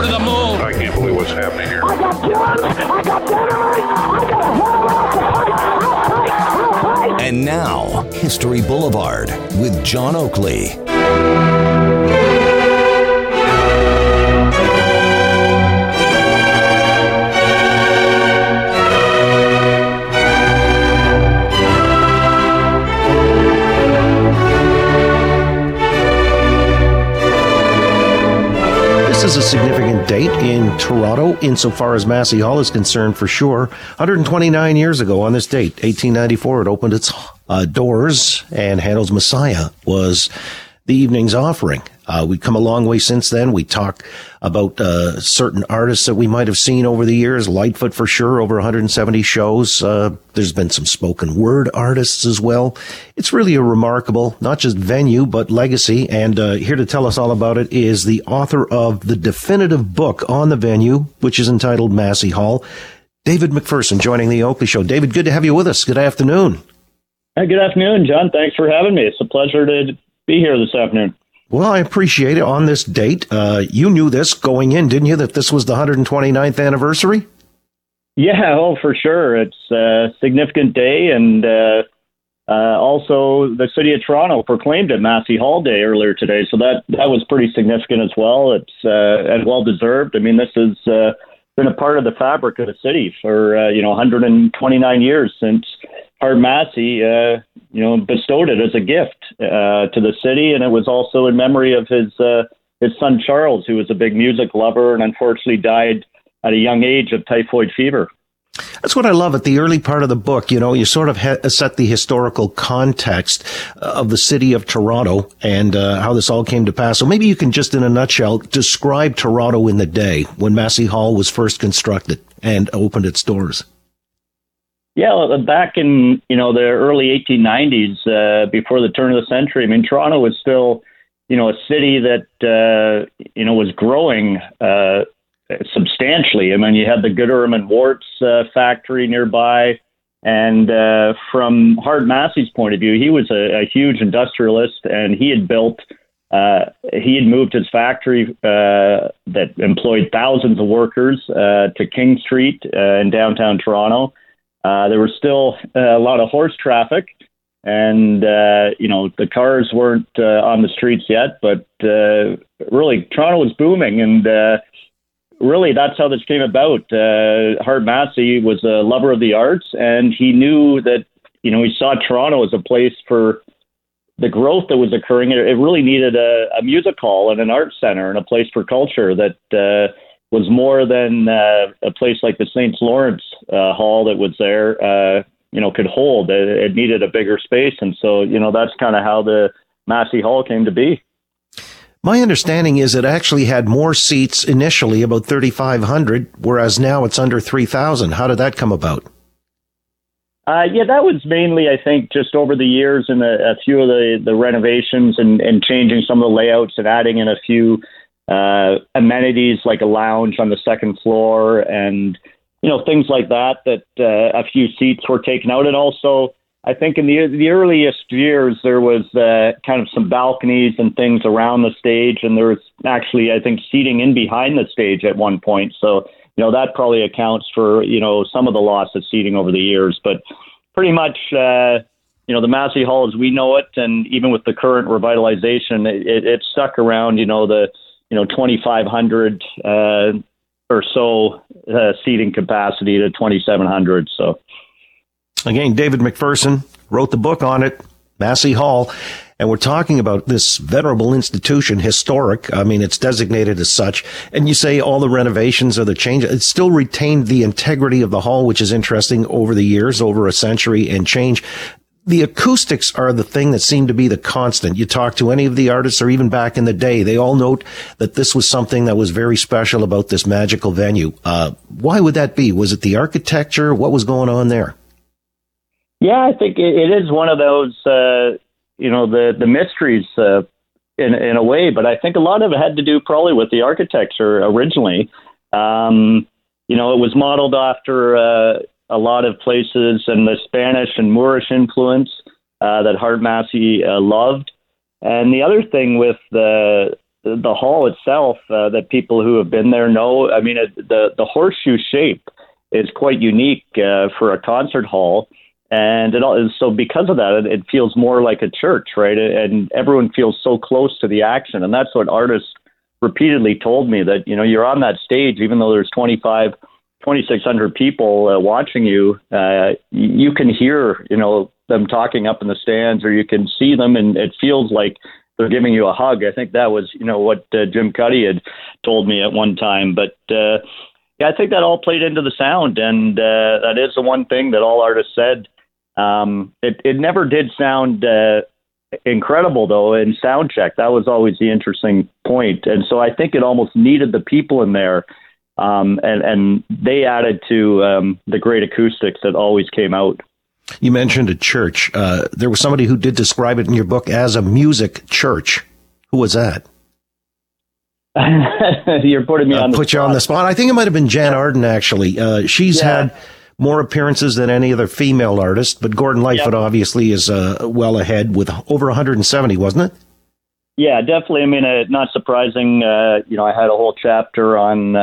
go to the moon. I can't believe what's happening here. I got guns, I got dynamite, I got a hell lot to fight. I'll fight, I'll fight. And now, History Boulevard with John Oakley. A significant date in Toronto, insofar as Massey Hall is concerned, for sure. 129 years ago on this date, 1894, it opened its uh, doors, and Handel's Messiah was the evening's offering. Uh, we've come a long way since then. We talk about uh, certain artists that we might have seen over the years. Lightfoot, for sure, over 170 shows. Uh, there's been some spoken word artists as well. It's really a remarkable, not just venue, but legacy. And uh, here to tell us all about it is the author of the definitive book on the venue, which is entitled Massey Hall, David McPherson, joining the Oakley Show. David, good to have you with us. Good afternoon. Hey, good afternoon, John. Thanks for having me. It's a pleasure to be here this afternoon. Well, I appreciate it on this date. Uh, you knew this going in, didn't you, that this was the 129th anniversary? Yeah, oh, for sure. It's a significant day, and uh, uh, also the city of Toronto proclaimed it Massey Hall Day earlier today, so that that was pretty significant as well. It's uh, and well deserved. I mean, this has uh, been a part of the fabric of the city for uh, you know 129 years since Hart Massey, uh, you know, bestowed it as a gift uh, to the city, and it was also in memory of his uh, his son Charles, who was a big music lover and unfortunately died at a young age of typhoid fever. That's what I love at the early part of the book. You know, you sort of ha- set the historical context of the city of Toronto and uh, how this all came to pass. So maybe you can just, in a nutshell, describe Toronto in the day when Massey Hall was first constructed and opened its doors. Yeah, back in you know the early 1890s, uh, before the turn of the century, I mean Toronto was still, you know, a city that uh, you know was growing uh, substantially. I mean, you had the Gooderham and Worts uh, factory nearby, and uh, from Hart Massey's point of view, he was a, a huge industrialist, and he had built. Uh, he had moved his factory uh, that employed thousands of workers uh, to King Street uh, in downtown Toronto. Uh, there was still uh, a lot of horse traffic, and uh, you know the cars weren't uh, on the streets yet. But uh, really, Toronto was booming, and uh, really that's how this came about. Uh, Hart Massey was a lover of the arts, and he knew that you know he saw Toronto as a place for the growth that was occurring. It, it really needed a, a music hall and an art center and a place for culture that. Uh, was more than uh, a place like the St. Lawrence uh, Hall that was there, uh, you know, could hold. It, it needed a bigger space, and so you know that's kind of how the Massey Hall came to be. My understanding is it actually had more seats initially, about 3,500, whereas now it's under 3,000. How did that come about? Uh, yeah, that was mainly, I think, just over the years and a, a few of the, the renovations and, and changing some of the layouts and adding in a few uh, amenities like a lounge on the second floor and you know things like that that uh, a few seats were taken out. And also I think in the the earliest years there was uh, kind of some balconies and things around the stage. And there was actually I think seating in behind the stage at one point. So you know that probably accounts for you know some of the loss of seating over the years. But pretty much uh, you know the Massey Hall as we know it and even with the current revitalization it, it, it stuck around you know the you know 2,500 uh, or so uh, seating capacity to 2,700. So again, David McPherson wrote the book on it, Massey Hall. And we're talking about this venerable institution, historic. I mean, it's designated as such. And you say all the renovations or the changes, it still retained the integrity of the hall, which is interesting over the years, over a century and change the acoustics are the thing that seem to be the constant. You talk to any of the artists or even back in the day, they all note that this was something that was very special about this magical venue. Uh, why would that be? Was it the architecture? What was going on there? Yeah, I think it, it is one of those, uh, you know, the, the mysteries uh, in, in a way, but I think a lot of it had to do probably with the architecture originally. Um, you know, it was modeled after, uh, a lot of places and the Spanish and Moorish influence uh, that Hart Massey uh, loved. And the other thing with the the hall itself uh, that people who have been there know. I mean, it, the the horseshoe shape is quite unique uh, for a concert hall, and it all, so because of that, it, it feels more like a church, right? And everyone feels so close to the action, and that's what artists repeatedly told me that you know you're on that stage, even though there's 25. 2,600 people uh, watching you, uh, you can hear, you know, them talking up in the stands, or you can see them, and it feels like they're giving you a hug. I think that was, you know, what uh, Jim Cuddy had told me at one time. But uh, yeah, I think that all played into the sound, and uh, that is the one thing that all artists said. Um, it it never did sound uh, incredible though in sound check. That was always the interesting point, and so I think it almost needed the people in there. Um, and, and they added to um, the great acoustics that always came out. You mentioned a church. Uh, there was somebody who did describe it in your book as a music church. Who was that? You're putting me uh, on the put spot. you on the spot. I think it might have been Jann Arden. Actually, uh, she's yeah. had more appearances than any other female artist, but Gordon Lightfoot yep. obviously is uh, well ahead with over 170, wasn't it? Yeah, definitely. I mean, uh, not surprising. Uh, you know, I had a whole chapter on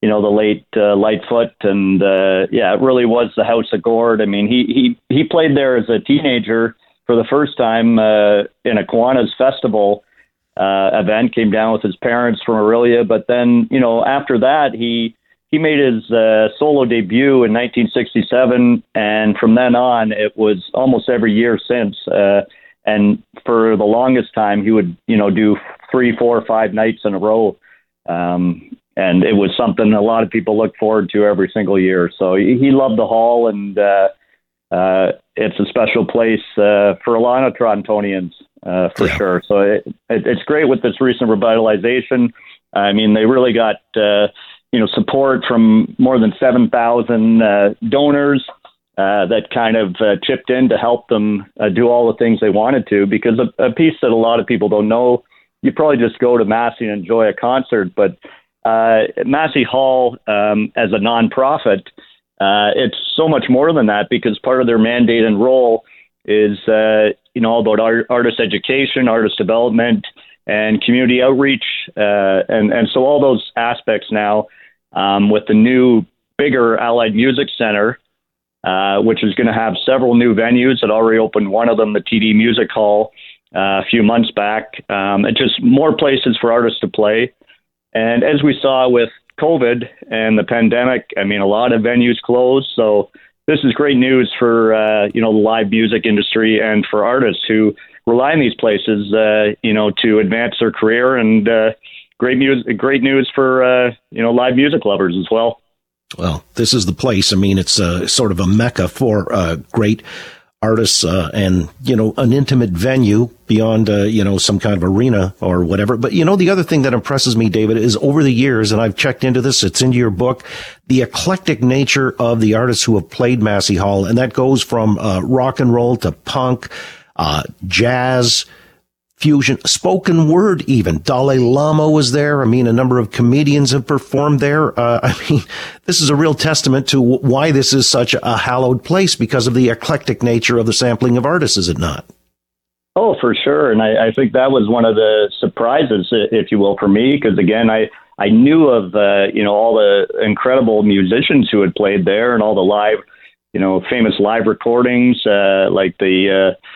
you know the late uh, Lightfoot, and uh, yeah, it really was the House of Gord. I mean, he he he played there as a teenager for the first time uh, in a Kiwanis festival uh, event. Came down with his parents from Orillia, but then you know after that he he made his uh, solo debut in 1967, and from then on it was almost every year since. Uh, and for the longest time, he would you know do three, four, five nights in a row. Um, and it was something a lot of people look forward to every single year. So he loved the hall, and uh, uh, it's a special place uh, for a lot of Torontonians uh, for yeah. sure. So it, it, it's great with this recent revitalization. I mean, they really got uh, you know support from more than seven thousand uh, donors. Uh, that kind of uh, chipped in to help them uh, do all the things they wanted to. Because a, a piece that a lot of people don't know, you probably just go to Massey and enjoy a concert, but uh, Massey Hall um, as a nonprofit, uh, it's so much more than that because part of their mandate and role is uh, you know all about art, artist education, artist development, and community outreach, uh, and and so all those aspects now um, with the new bigger Allied Music Center. Uh, which is going to have several new venues It already opened one of them, the TD Music Hall, uh, a few months back. Um, and just more places for artists to play. And as we saw with COVID and the pandemic, I mean, a lot of venues closed. So this is great news for uh, you know the live music industry and for artists who rely on these places, uh, you know, to advance their career. And uh, great music, great news for uh, you know live music lovers as well. Well, this is the place. I mean, it's a, sort of a mecca for uh, great artists uh, and you know an intimate venue beyond uh, you know some kind of arena or whatever. But you know the other thing that impresses me david is over the years and i've checked into this it's into your book the eclectic nature of the artists who have played massey hall. And that goes from uh, rock and roll to punk uh, jazz fusion, spoken word even. Dalai Lama was there. I mean, a number of comedians have performed there. Uh, I mean, this is a real testament to why this is such a hallowed place because of the eclectic nature of the sampling of artists, is it not? Oh, for sure. And I, I think that was one of the surprises, if you will, for me, because again, I, I knew of, uh, you know, all the incredible musicians who had played there and all the live, you know, famous live recordings, uh, like the, uh,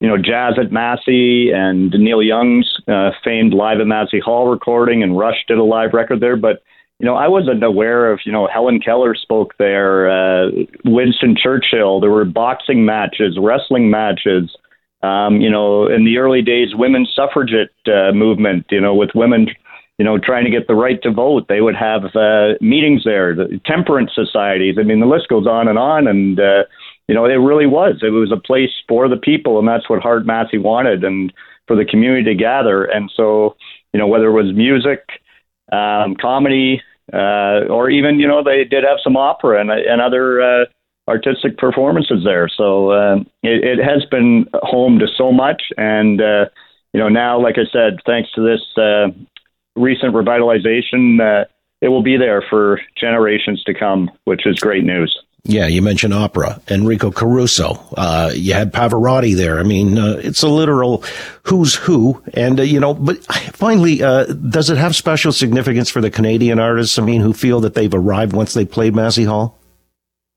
you know, Jazz at Massey and Neil Young's uh, famed Live at Massey Hall recording, and Rush did a live record there. But, you know, I wasn't aware of, you know, Helen Keller spoke there, uh, Winston Churchill. There were boxing matches, wrestling matches. Um, you know, in the early days, women's suffragette uh, movement, you know, with women, you know, trying to get the right to vote, they would have uh, meetings there, the temperance societies. I mean, the list goes on and on. And, uh, you know, it really was. It was a place for the people, and that's what Hart Massey wanted, and for the community to gather. And so, you know, whether it was music, um, comedy, uh, or even, you know, they did have some opera and, and other uh, artistic performances there. So uh, it, it has been home to so much, and uh, you know, now, like I said, thanks to this uh, recent revitalization, uh, it will be there for generations to come, which is great news. Yeah, you mentioned opera, Enrico Caruso. Uh, you had Pavarotti there. I mean, uh, it's a literal who's who. And, uh, you know, but finally, uh, does it have special significance for the Canadian artists, I mean, who feel that they've arrived once they played Massey Hall?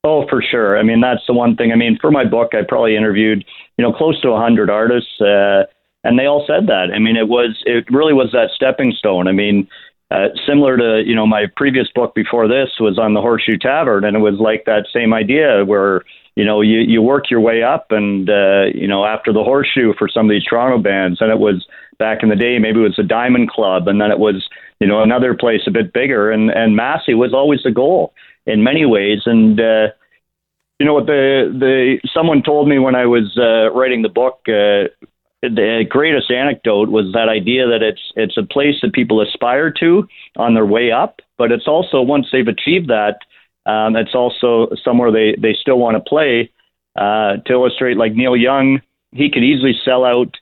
Oh, for sure. I mean, that's the one thing. I mean, for my book, I probably interviewed, you know, close to 100 artists, uh, and they all said that. I mean, it was, it really was that stepping stone. I mean, uh, similar to you know my previous book before this was on the Horseshoe Tavern, and it was like that same idea where you know you you work your way up, and uh, you know after the Horseshoe for some of these Toronto bands, and it was back in the day maybe it was the Diamond Club, and then it was you know another place a bit bigger, and and Massey was always the goal in many ways, and. uh you know what the the someone told me when I was uh, writing the book uh, the greatest anecdote was that idea that it's it's a place that people aspire to on their way up, but it's also once they've achieved that, um, it's also somewhere they they still want to play. Uh, to illustrate, like Neil Young, he could easily sell out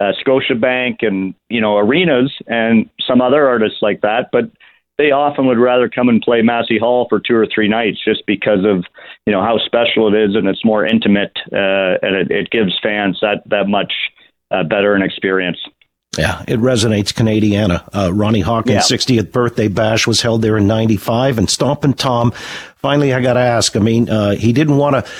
uh, Scotiabank and you know arenas and some other artists like that, but they often would rather come and play Massey Hall for two or three nights just because of you know how special it is and it's more intimate uh, and it, it gives fans that that much uh, better an experience. Yeah, it resonates Canadiana. Uh, Ronnie Hawkins' yeah. 60th birthday bash was held there in 95 and Stompin' Tom. Finally, I got to ask, I mean, uh, he didn't want to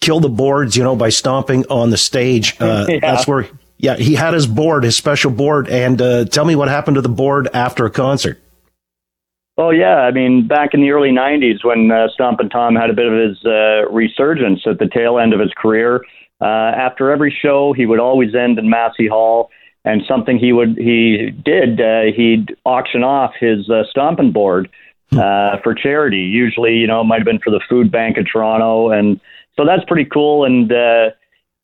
kill the boards, you know, by stomping on the stage. Uh, yeah. That's where, yeah, he had his board, his special board. And uh, tell me what happened to the board after a concert. Oh yeah, I mean, back in the early '90s, when uh, Stompin' Tom had a bit of his uh, resurgence at the tail end of his career, uh, after every show, he would always end in Massey Hall, and something he would he did uh, he'd auction off his uh, stomping board hmm. uh, for charity. Usually, you know, it might have been for the Food Bank of Toronto, and so that's pretty cool. And uh,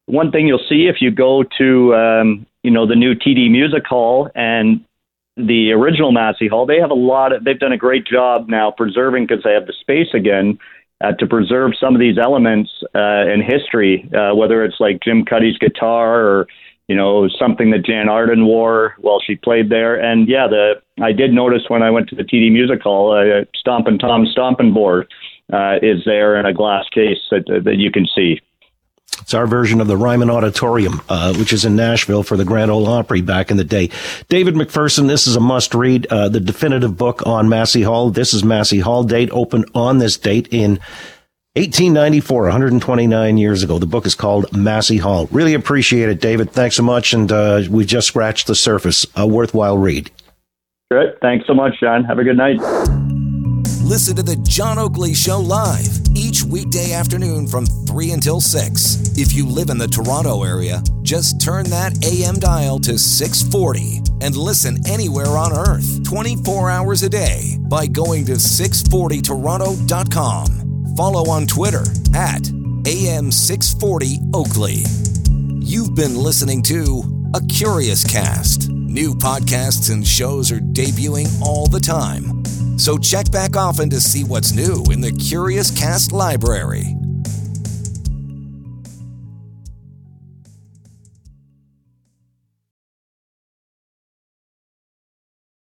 one thing you'll see if you go to um, you know the new TD Music Hall and the original Massey Hall, they have a lot of they've done a great job now preserving because they have the space again uh, to preserve some of these elements uh, in history, uh, whether it's like Jim Cuddy's guitar or you know something that Jann Arden wore while she played there. And yeah, the I did notice when I went to the TD Music Hall, uh, Stompin' Tom Stompin' Board uh, is there in a glass case that that you can see. It's our version of the Ryman Auditorium, uh, which is in Nashville for the Grand Ole Opry back in the day. David McPherson, this is a must read, uh, the definitive book on Massey Hall. This is Massey Hall date opened on this date in 1894, 129 years ago. The book is called Massey Hall. Really appreciate it, David. Thanks so much. And uh, we just scratched the surface. A worthwhile read. Great. Thanks so much, John. Have a good night. Listen to the John Oakley Show live each weekday afternoon from 3 until 6. If you live in the Toronto area, just turn that AM dial to 640 and listen anywhere on earth 24 hours a day by going to 640toronto.com. Follow on Twitter at AM640 Oakley. You've been listening to A Curious Cast. New podcasts and shows are debuting all the time so check back often to see what's new in the Curious Cast library.